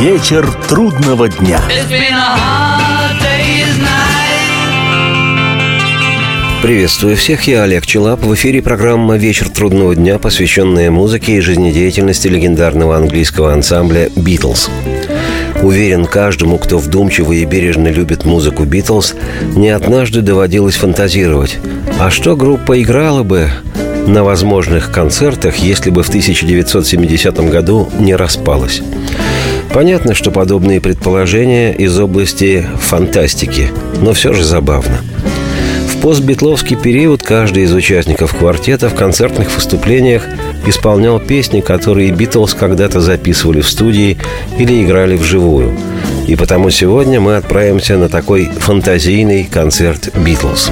Вечер трудного дня. Приветствую всех, я Олег Челап. В эфире программа «Вечер трудного дня», посвященная музыке и жизнедеятельности легендарного английского ансамбля «Битлз». Уверен, каждому, кто вдумчиво и бережно любит музыку «Битлз», не однажды доводилось фантазировать. А что группа играла бы на возможных концертах, если бы в 1970 году не распалась? Понятно, что подобные предположения из области фантастики, но все же забавно – в постбитловский период каждый из участников квартета в концертных выступлениях исполнял песни, которые Битлз когда-то записывали в студии или играли вживую. И потому сегодня мы отправимся на такой фантазийный концерт «Битлз».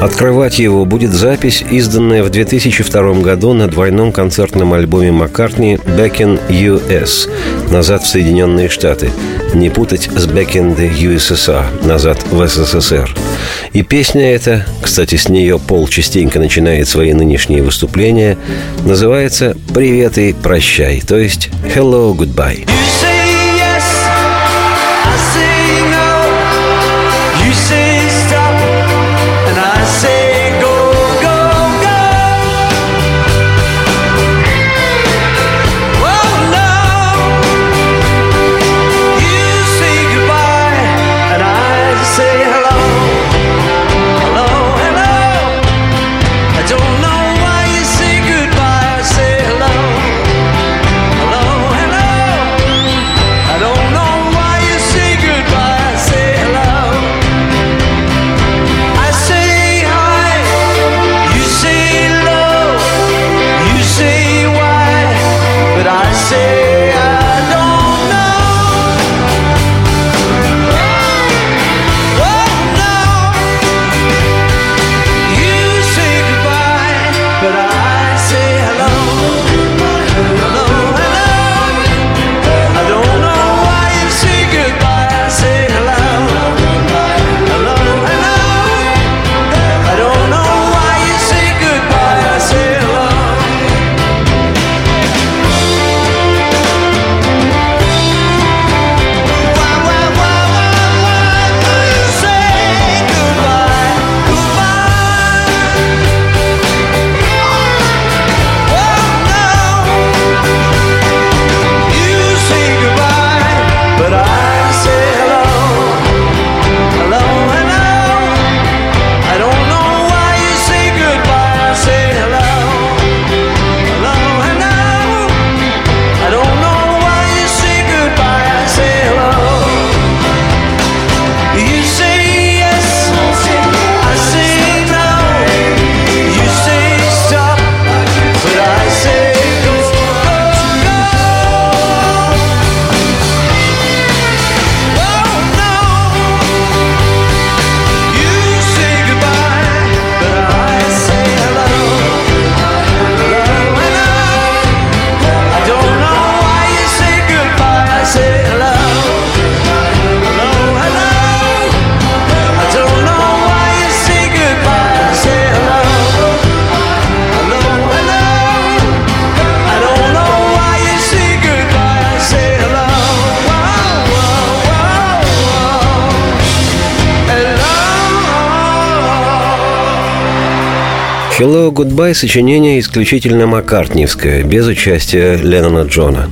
Открывать его будет запись, изданная в 2002 году на двойном концертном альбоме Маккартни «Back in US» «Назад в Соединенные Штаты». Не путать с «Back in the USSR» «Назад в СССР». И песня эта, кстати, с нее Пол частенько начинает свои нынешние выступления, называется «Привет и прощай», то есть «Hello, goodbye». «Hello, Goodbye» – сочинение исключительно маккартниевское, без участия Леннона Джона.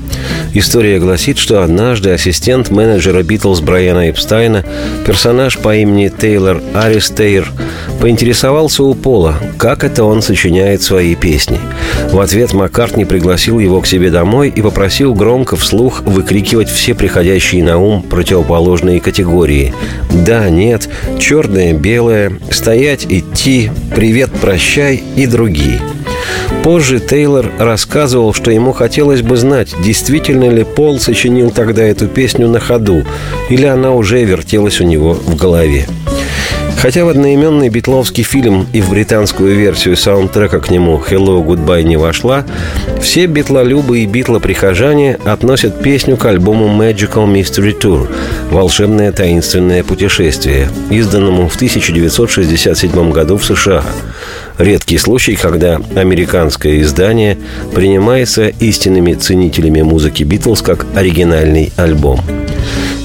История гласит, что однажды ассистент менеджера Битлз Брайана Эпстайна, персонаж по имени Тейлор Аристейр, поинтересовался у Пола, как это он сочиняет свои песни. В ответ Маккартни пригласил его к себе домой и попросил громко вслух выкрикивать все приходящие на ум противоположные категории. «Да», «нет», «черное», «белое», «стоять», «идти», «привет», «прощай» и другие – Позже Тейлор рассказывал, что ему хотелось бы знать, действительно ли Пол сочинил тогда эту песню на ходу, или она уже вертелась у него в голове. Хотя в одноименный битловский фильм и в британскую версию саундтрека к нему «Hello, Goodbye» не вошла, все битлолюбы и битлоприхожане относят песню к альбому Magical Mystery Tour «Волшебное таинственное путешествие», изданному в 1967 году в США. Редкий случай, когда американское издание принимается истинными ценителями музыки Битлз как оригинальный альбом.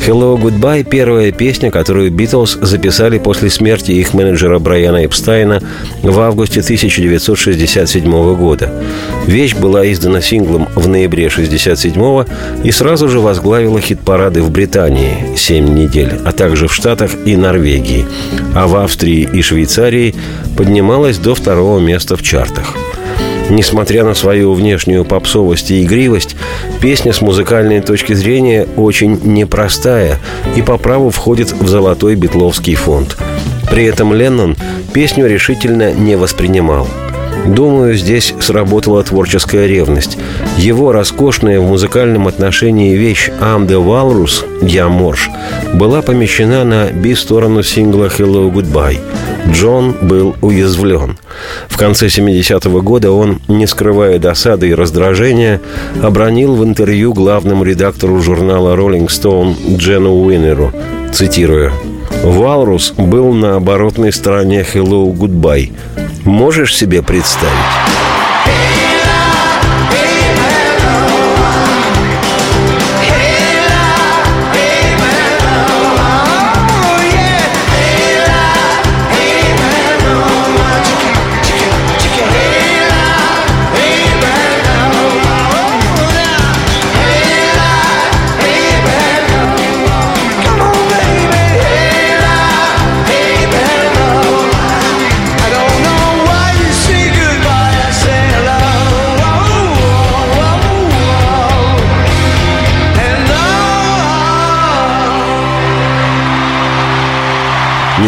«Hello, Goodbye» – первая песня, которую Битлз записали после смерти их менеджера Брайана Эпстайна в августе 1967 года. Вещь была издана синглом в ноябре 1967 и сразу же возглавила хит-парады в Британии 7 недель, а также в Штатах и Норвегии, а в Австрии и Швейцарии поднималась до второго места в чартах – Несмотря на свою внешнюю попсовость и игривость, песня с музыкальной точки зрения очень непростая и по праву входит в золотой битловский фонд. При этом Леннон песню решительно не воспринимал – Думаю, здесь сработала творческая ревность. Его роскошная в музыкальном отношении вещь «I'm the Walrus» «Я морж» была помещена на би-сторону сингла «Hello, Goodbye». Джон был уязвлен. В конце 70-го года он, не скрывая досады и раздражения, обронил в интервью главному редактору журнала Rolling Stone Джену Уиннеру, цитируя, «Валрус был на оборотной стороне «Hello, Goodbye», Можешь себе представить?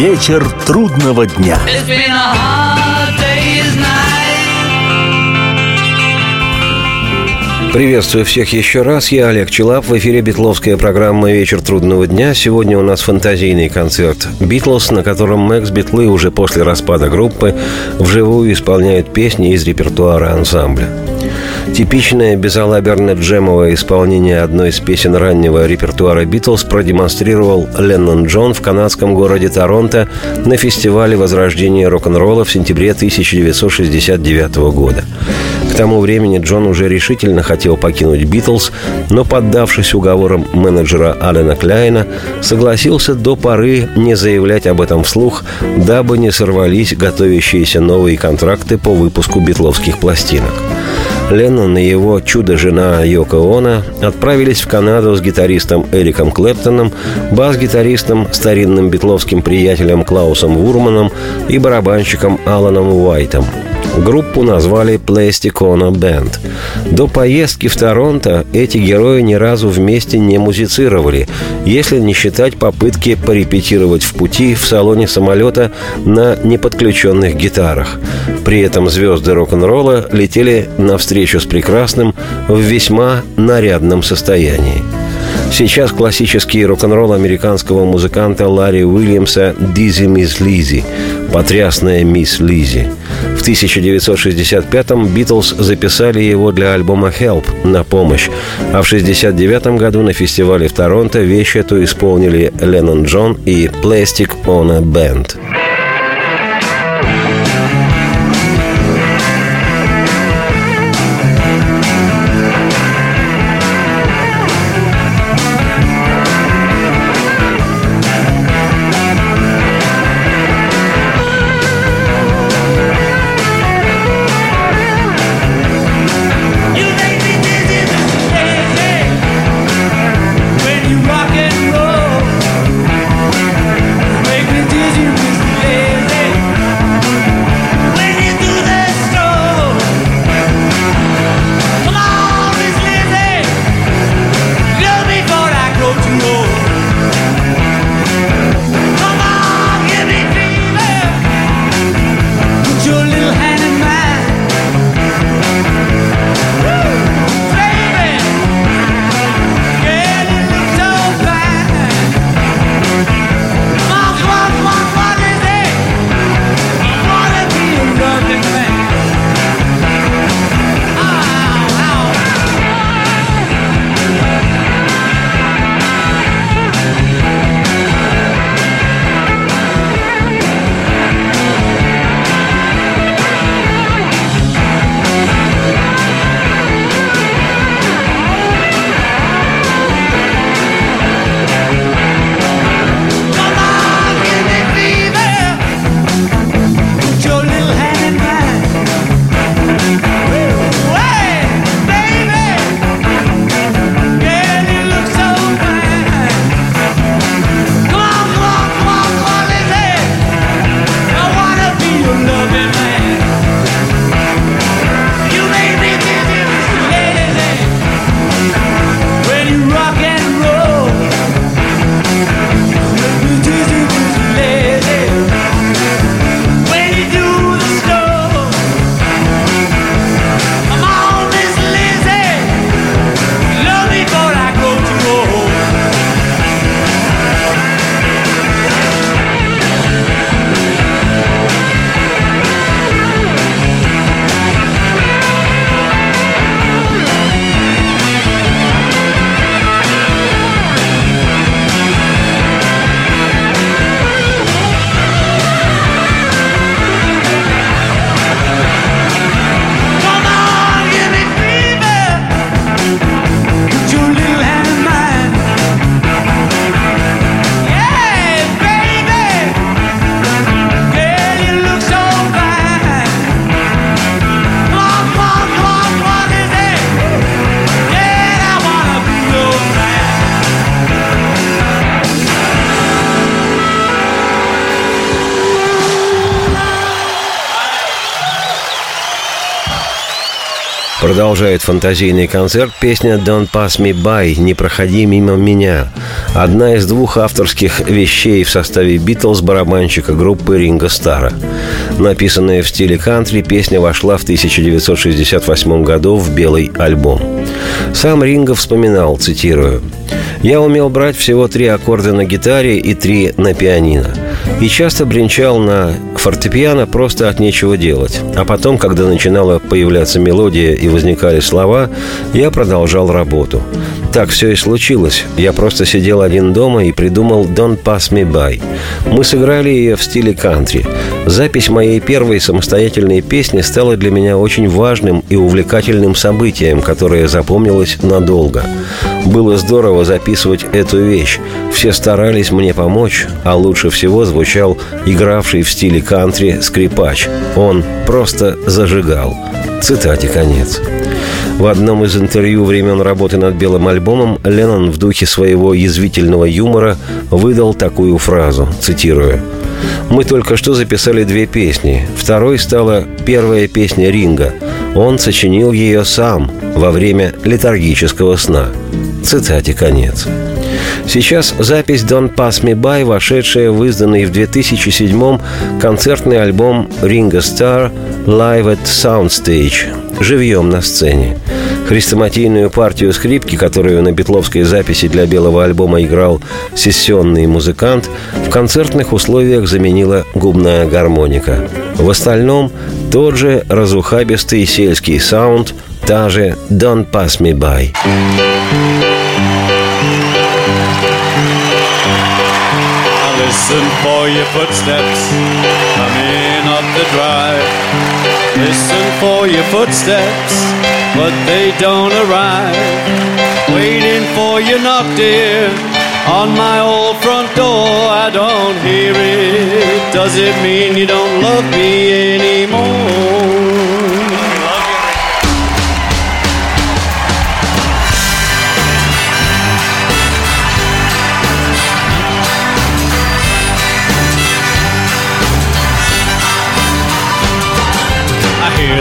Вечер трудного дня. Приветствую всех еще раз. Я Олег Челап. В эфире битловская программа «Вечер трудного дня». Сегодня у нас фантазийный концерт «Битлз», на котором Мэкс Битлы уже после распада группы вживую исполняют песни из репертуара ансамбля. Типичное безалаберно-джемовое исполнение одной из песен раннего репертуара «Битлз» продемонстрировал Леннон Джон в канадском городе Торонто на фестивале возрождения рок-н-ролла в сентябре 1969 года. К тому времени Джон уже решительно хотел покинуть «Битлз», но, поддавшись уговорам менеджера Алена Кляйна, согласился до поры не заявлять об этом вслух, дабы не сорвались готовящиеся новые контракты по выпуску битловских пластинок. Леннон и его чудо-жена Йоко Оно отправились в Канаду с гитаристом Эриком Клэптоном, бас-гитаристом, старинным битловским приятелем Клаусом Вурманом и барабанщиком Аланом Уайтом – Группу назвали Plasticona Band. До поездки в Торонто эти герои ни разу вместе не музицировали, если не считать попытки порепетировать в пути в салоне самолета на неподключенных гитарах. При этом звезды рок-н-ролла летели навстречу с прекрасным в весьма нарядном состоянии. Сейчас классический рок-н-ролл американского музыканта Ларри Уильямса «Дизи Мисс Лизи» «Потрясная мисс Лизи». В 1965-м Битлз записали его для альбома «Help» на помощь, а в 1969 году на фестивале в Торонто вещь эту исполнили Леннон Джон и Plastic on a Band. Продолжает фантазийный концерт песня «Don't Pass Me By» «Не проходи мимо меня». Одна из двух авторских вещей в составе «Битлз» барабанщика группы Ринга Стара. Написанная в стиле кантри, песня вошла в 1968 году в белый альбом. Сам Ринго вспоминал, цитирую, «Я умел брать всего три аккорда на гитаре и три на пианино и часто бренчал на фортепиано просто от нечего делать. А потом, когда начинала появляться мелодия и возникали слова, я продолжал работу. Так все и случилось. Я просто сидел один дома и придумал «Don't Pass Me By». Мы сыграли ее в стиле кантри. Запись моей первой самостоятельной песни стала для меня очень важным и увлекательным событием, которое запомнилось надолго. Было здорово записывать эту вещь. Все старались мне помочь, а лучше всего звучал игравший в стиле кантри скрипач. Он просто зажигал. Цитате конец. В одном из интервью времен работы над белым альбомом Леннон в духе своего язвительного юмора выдал такую фразу, цитирую. «Мы только что записали две песни. Второй стала первая песня Ринга. Он сочинил ее сам во время летаргического сна». Цитате конец. Сейчас запись «Don't Pass Me By», вошедшая в изданный в 2007 концертный альбом «Ringo Star Live at Soundstage» живьем на сцене. Хрестоматийную партию скрипки, которую на Бетловской записи для белого альбома играл сессионный музыкант, в концертных условиях заменила губная гармоника. В остальном тот же разухабистый сельский саунд, та же «Don't Pass Me By». Listen for your footsteps coming up the drive. Listen for your footsteps, but they don't arrive. Waiting for you knock, dear, on my old front door. I don't hear it. Does it mean you don't love me anymore?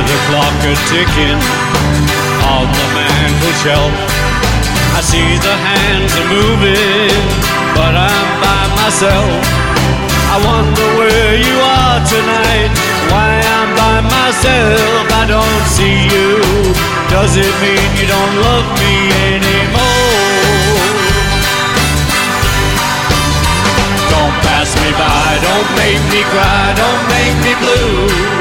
The clock a ticking on the mantel shelf. I see the hands are moving, but I'm by myself. I wonder where you are tonight, why I'm by myself. I don't see you. Does it mean you don't love me anymore? Don't pass me by, don't make me cry, don't make me blue.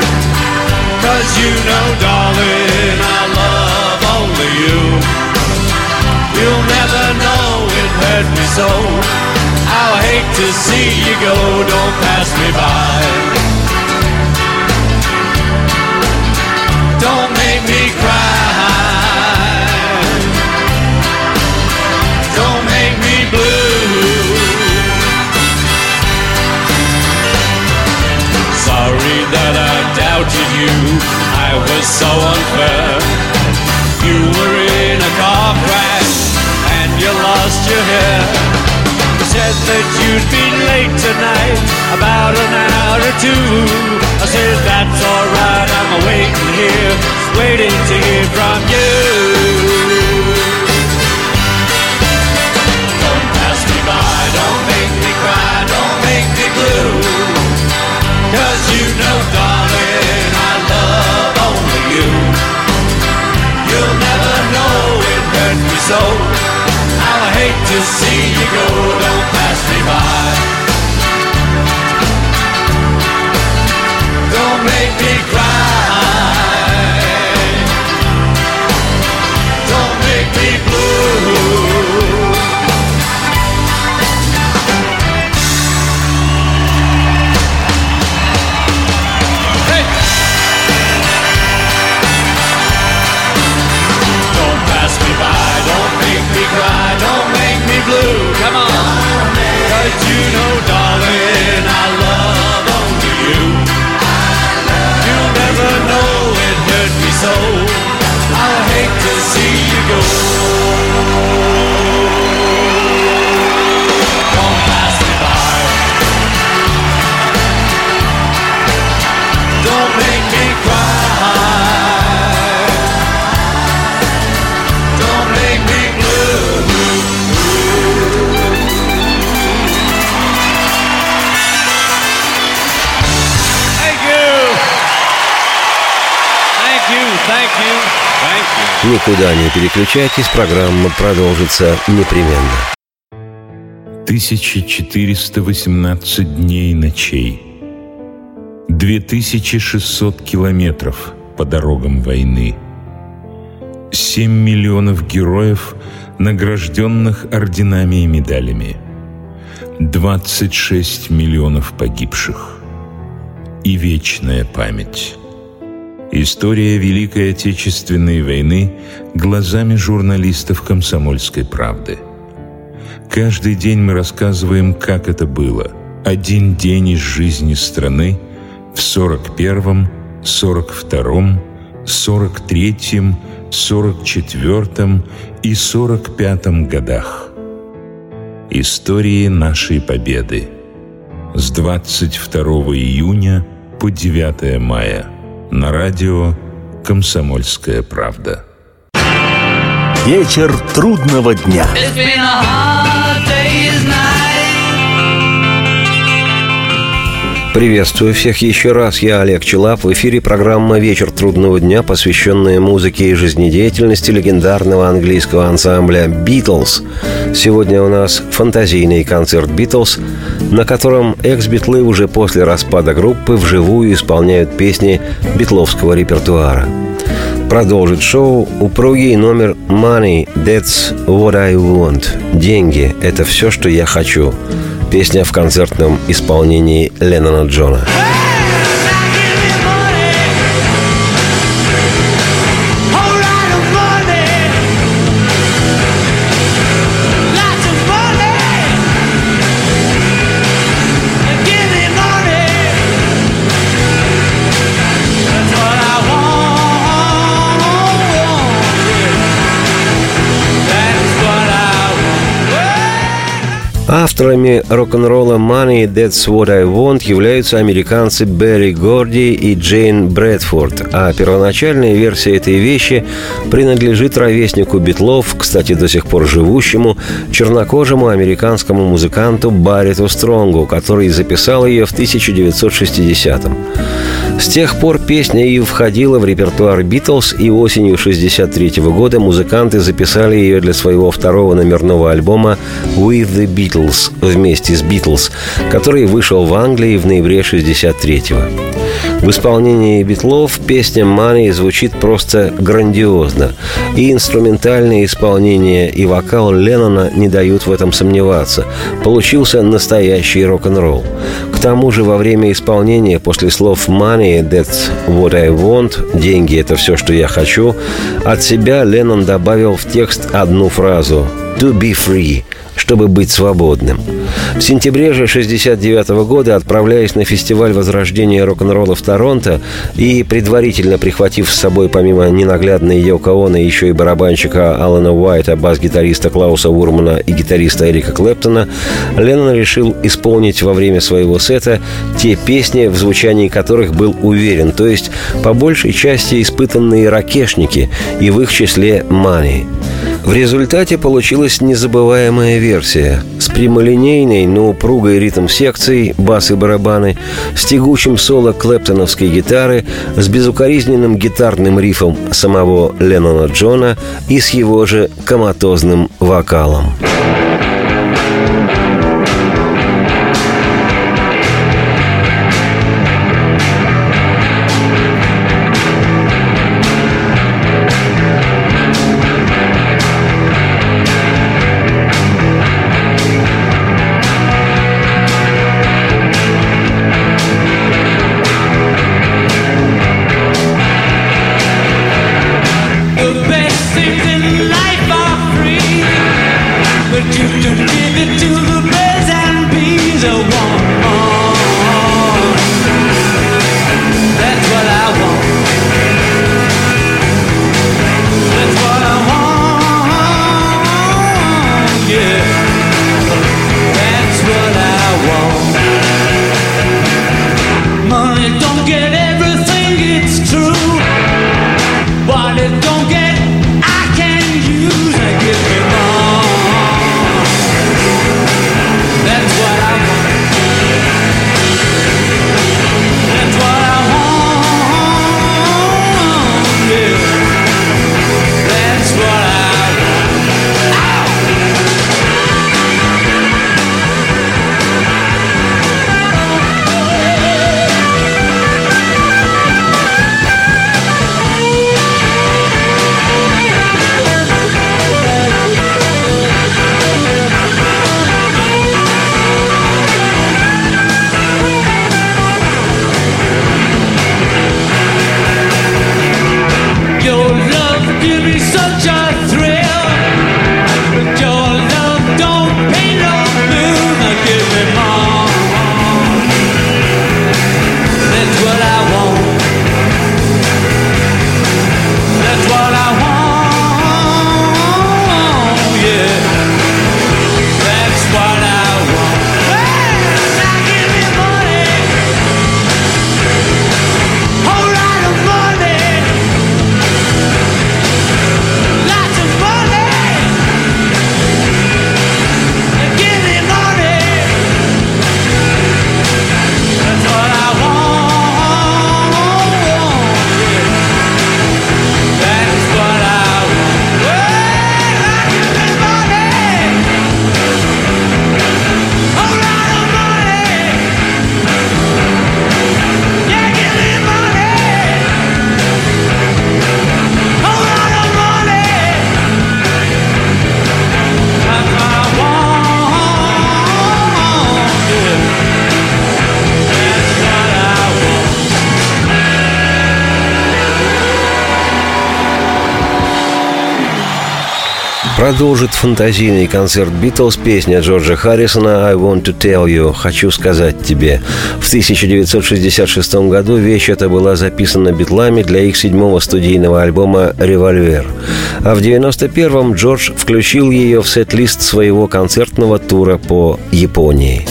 Cause you know, darling, I love only you. You'll never know it hurt me so. I'll hate to see you go, don't pass me by. Doubted you. I was so unfair. You were in a car crash and you lost your hair. You said that you'd be late tonight, about an hour or two. I said that's alright, I'm waiting here, waiting to hear from you. So. I'll hate to see you go, don't pass me by. Никуда не переключайтесь, программа продолжится непременно. 1418 дней и ночей. 2600 километров по дорогам войны. 7 миллионов героев, награжденных орденами и медалями. 26 миллионов погибших. И вечная память. История Великой Отечественной войны глазами журналистов «Комсомольской правды». Каждый день мы рассказываем, как это было. Один день из жизни страны в 41-м, 42-м, 43-м, 44-м и 45-м годах. Истории нашей победы. С 22 июня по 9 мая. На радио «Комсомольская правда». Вечер трудного дня. It's been a hard day's night. Приветствую всех еще раз. Я Олег Челап. В эфире программа «Вечер трудного дня», посвященная музыке и жизнедеятельности легендарного английского ансамбля «Битлз». Сегодня у нас фантазийный концерт «Битлз», на котором экс-битлы уже после распада группы вживую исполняют песни битловского репертуара. Продолжит шоу упругий номер «Money, that's what I want» «Деньги – это все, что я хочу» Песня в концертном исполнении Леннона Джона. Авторами рок-н-ролла «Money, That's What I Want» являются американцы Берри Горди и Джейн Брэдфорд, а первоначальная версия этой вещи принадлежит ровеснику Битлов, кстати, до сих пор живущему, чернокожему американскому музыканту Барриту Стронгу, который записал ее в 1960-м. С тех пор песня и входила в репертуар «Битлз», и осенью 1963 года музыканты записали ее для своего второго номерного альбома «With the Beatles» вместе с «Битлз», который вышел в Англии в ноябре 1963 В исполнении Битлов песня «Money» звучит просто грандиозно, и инструментальное исполнение и вокал Леннона не дают в этом сомневаться. Получился настоящий рок-н-ролл. К тому же во время исполнения после слов «Money, that's what I want» «Деньги – это все, что я хочу» от себя Леннон добавил в текст одну фразу «To be free» чтобы быть свободным. В сентябре же 1969 года, отправляясь на фестиваль возрождения рок-н-ролла в Торонто и предварительно прихватив с собой помимо ненаглядной Йоко Оно еще и барабанщика Алана Уайта, бас-гитариста Клауса Урмана и гитариста Эрика Клэптона, Леннон решил исполнить во время своего сета те песни, в звучании которых был уверен, то есть по большей части испытанные ракешники, и в их числе «Money». В результате получилась незабываемая версия с прямолинейной, но упругой ритм-секцией, бас и барабаны, с тягучим соло клэптоновской гитары, с безукоризненным гитарным рифом самого Леннона Джона и с его же коматозным вокалом. Продолжит фантазийный концерт Битлз песня Джорджа Харрисона «I want to tell you» «Хочу сказать тебе». В 1966 году вещь эта была записана битлами для их седьмого студийного альбома «Револьвер». А в 1991-м Джордж включил ее в сет-лист своего концертного тура по Японии.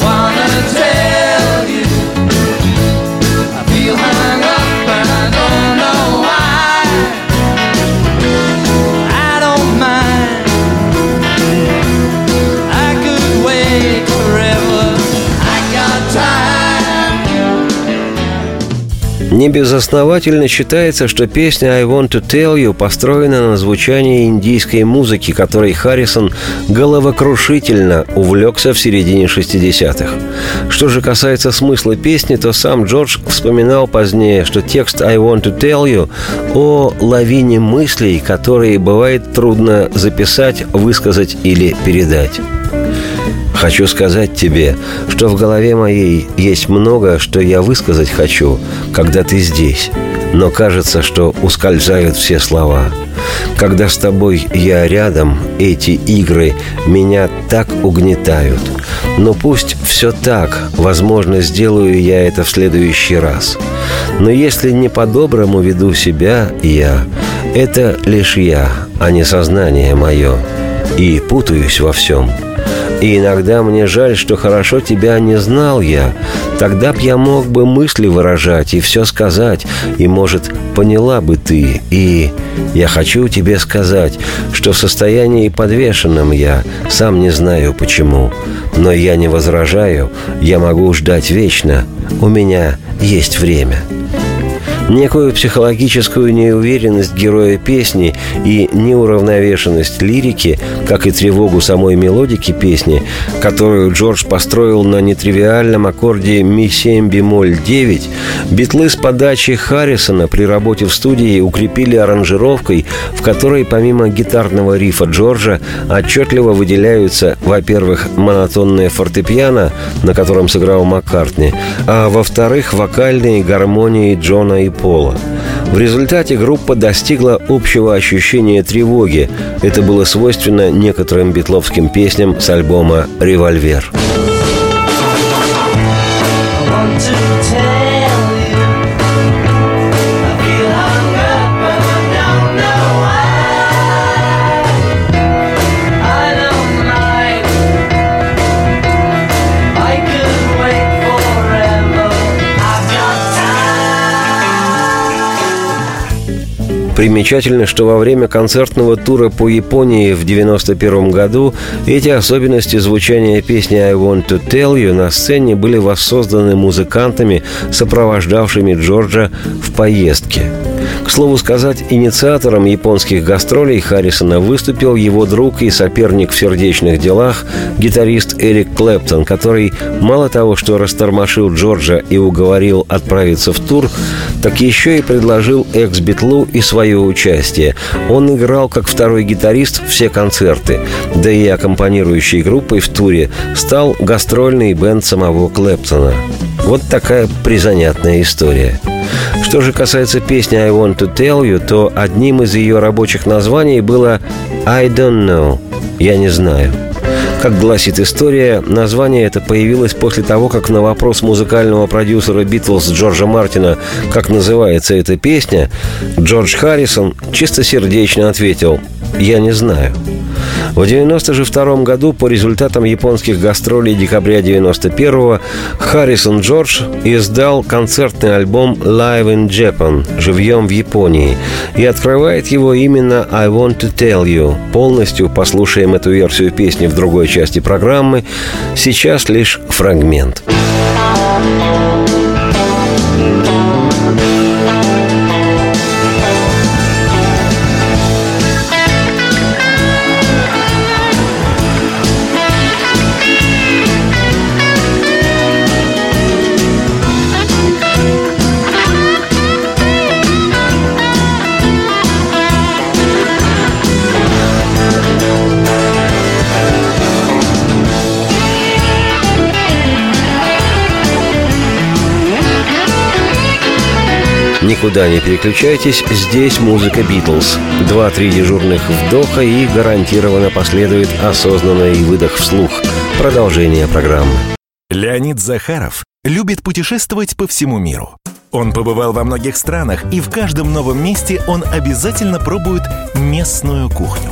Небезосновательно считается, что песня «I want to tell you» построена на звучании индийской музыки, которой Харрисон головокрушительно увлекся в середине 60-х. Что же касается смысла песни, то сам Джордж вспоминал позднее, что текст «I want to tell you» о лавине мыслей, которые бывает трудно записать, высказать или передать. Хочу сказать тебе, что в голове моей есть много, что я высказать хочу, когда ты здесь. Но кажется, что ускользают все слова. Когда с тобой я рядом, эти игры меня так угнетают. Но пусть все так, возможно, сделаю я это в следующий раз. Но если не по-доброму веду себя я, это лишь я, а не сознание мое. И путаюсь во всем – и иногда мне жаль, что хорошо тебя не знал я. Тогда б я мог бы мысли выражать и все сказать, и, может, поняла бы ты. И я хочу тебе сказать, что в состоянии подвешенном я, сам не знаю почему. Но я не возражаю, я могу ждать вечно. У меня есть время». Некую психологическую неуверенность героя песни и неуравновешенность лирики, как и тревогу самой мелодики песни, которую Джордж построил на нетривиальном аккорде ми-7 бемоль 9, битлы с подачи Харрисона при работе в студии укрепили аранжировкой, в которой помимо гитарного рифа Джорджа отчетливо выделяются, во-первых, монотонное фортепиано, на котором сыграл Маккартни, а во-вторых, вокальные гармонии Джона и Пола. В результате группа достигла общего ощущения тревоги. Это было свойственно некоторым битловским песням с альбома «Револьвер». I Примечательно, что во время концертного тура по Японии в 1991 году эти особенности звучания песни «I want to tell you» на сцене были воссозданы музыкантами, сопровождавшими Джорджа в поездке. К слову сказать, инициатором японских гастролей Харрисона выступил его друг и соперник в сердечных делах, гитарист Эрик Клэптон, который мало того, что растормошил Джорджа и уговорил отправиться в тур, так еще и предложил экс-битлу и свое участие. Он играл как второй гитарист все концерты, да и аккомпанирующей группой в туре стал гастрольный бенд самого Клэптона. Вот такая призанятная история. Что же касается песни «I want to tell you», то одним из ее рабочих названий было «I don't know» – «Я не знаю». Как гласит история, название это появилось после того, как на вопрос музыкального продюсера «Битлз» Джорджа Мартина «Как называется эта песня?», Джордж Харрисон чистосердечно ответил «Я не знаю». В 1992 году по результатам японских гастролей декабря 91 Харрисон Джордж издал концертный альбом «Live in Japan» «Живьем в Японии» и открывает его именно «I want to tell you». Полностью послушаем эту версию песни в другой части программы. Сейчас лишь фрагмент. Никуда не переключайтесь, здесь музыка «Битлз». Два-три дежурных вдоха и гарантированно последует осознанный выдох вслух. Продолжение программы. Леонид Захаров любит путешествовать по всему миру. Он побывал во многих странах, и в каждом новом месте он обязательно пробует местную кухню.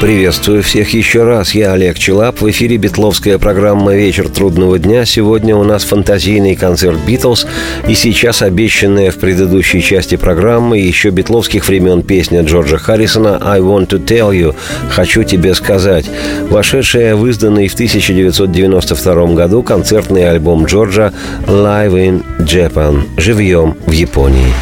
Приветствую всех еще раз. Я Олег Челап. В эфире битловская программа «Вечер трудного дня». Сегодня у нас фантазийный концерт «Битлз». И сейчас обещанная в предыдущей части программы еще битловских времен песня Джорджа Харрисона «I want to tell you» «Хочу тебе сказать», вошедшая в изданный в 1992 году концертный альбом Джорджа «Live in Japan» «Живьем в Японии».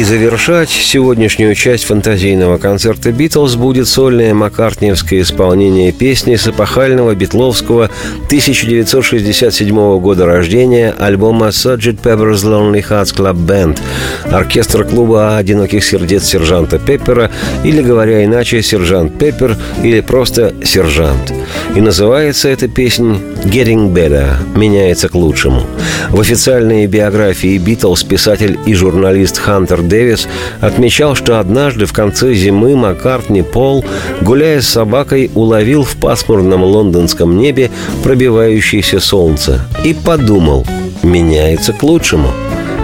И завершать сегодняшнюю часть фантазийного концерта «Битлз» будет сольное маккартниевское исполнение песни с эпохального битловского 1967 года рождения альбома «Sgt. Pepper's Lonely Hearts Club Band» оркестра клуба «Одиноких сердец сержанта Пеппера» или, говоря иначе, «Сержант Пеппер» или просто «Сержант». И называется эта песня «Getting Better» – «Меняется к лучшему». В официальной биографии «Битлз» писатель и журналист Хантер Дэвис отмечал, что однажды в конце зимы Маккартни Пол, гуляя с собакой, уловил в пасмурном лондонском небе пробивающееся солнце и подумал «меняется к лучшему».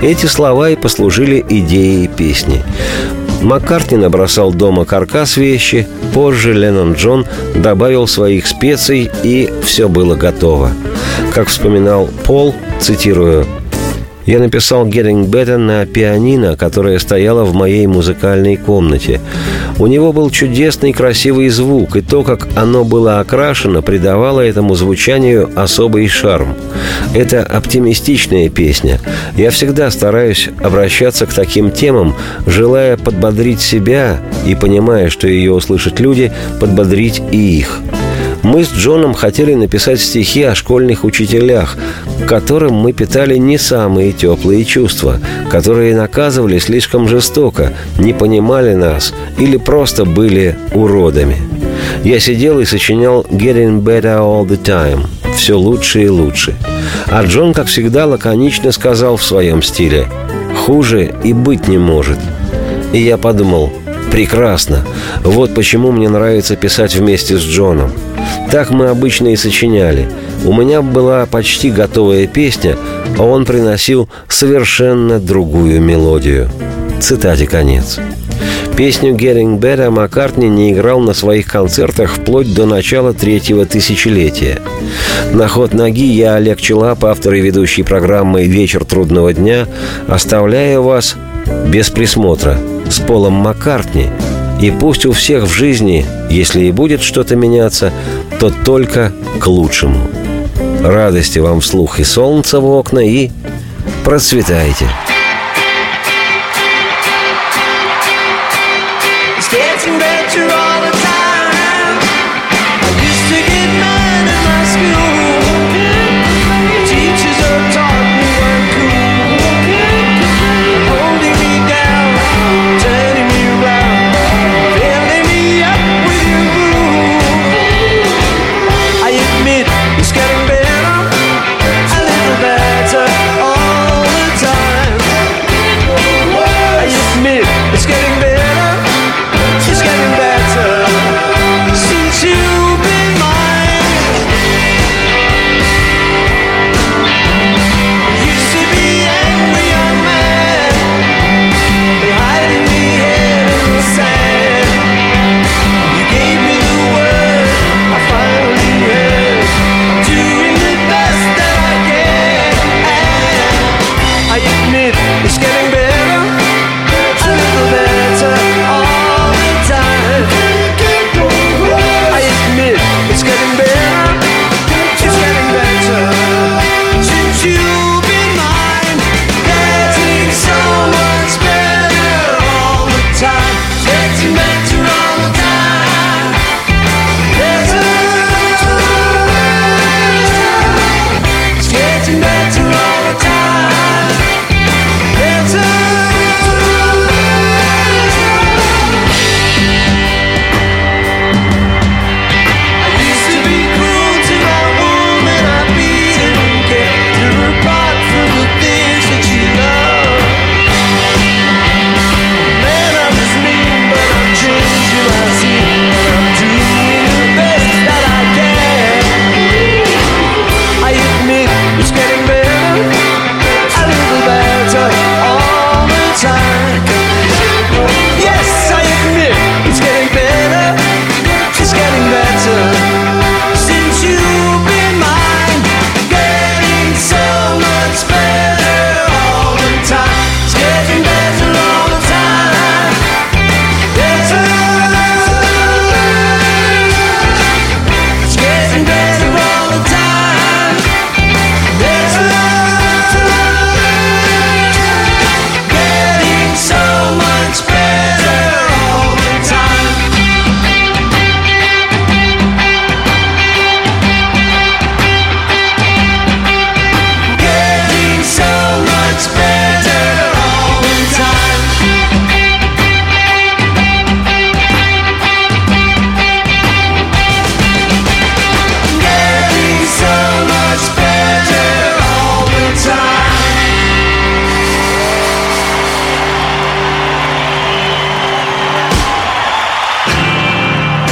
Эти слова и послужили идеей песни. Маккартни набросал дома каркас вещи, позже Леннон Джон добавил своих специй, и все было готово. Как вспоминал Пол, цитирую, я написал «Getting Better» на пианино, которое стояло в моей музыкальной комнате. У него был чудесный красивый звук, и то, как оно было окрашено, придавало этому звучанию особый шарм. Это оптимистичная песня. Я всегда стараюсь обращаться к таким темам, желая подбодрить себя и, понимая, что ее услышат люди, подбодрить и их. Мы с Джоном хотели написать стихи о школьных учителях, к которым мы питали не самые теплые чувства, которые наказывали слишком жестоко, не понимали нас или просто были уродами. Я сидел и сочинял «Getting better all the time» – все лучше и лучше. А Джон, как всегда, лаконично сказал в своем стиле «Хуже и быть не может». И я подумал – Прекрасно. Вот почему мне нравится писать вместе с Джоном. Так мы обычно и сочиняли. У меня была почти готовая песня, а он приносил совершенно другую мелодию. Цитате конец. Песню «Getting Better» Маккартни не играл на своих концертах вплоть до начала третьего тысячелетия. На ход ноги я, Олег Челап, автор и ведущий программы «Вечер трудного дня», оставляю вас без присмотра с Полом Маккартни. И пусть у всех в жизни, если и будет что-то меняться, то только к лучшему. Радости вам вслух и солнца в окна, и процветайте! It's getting better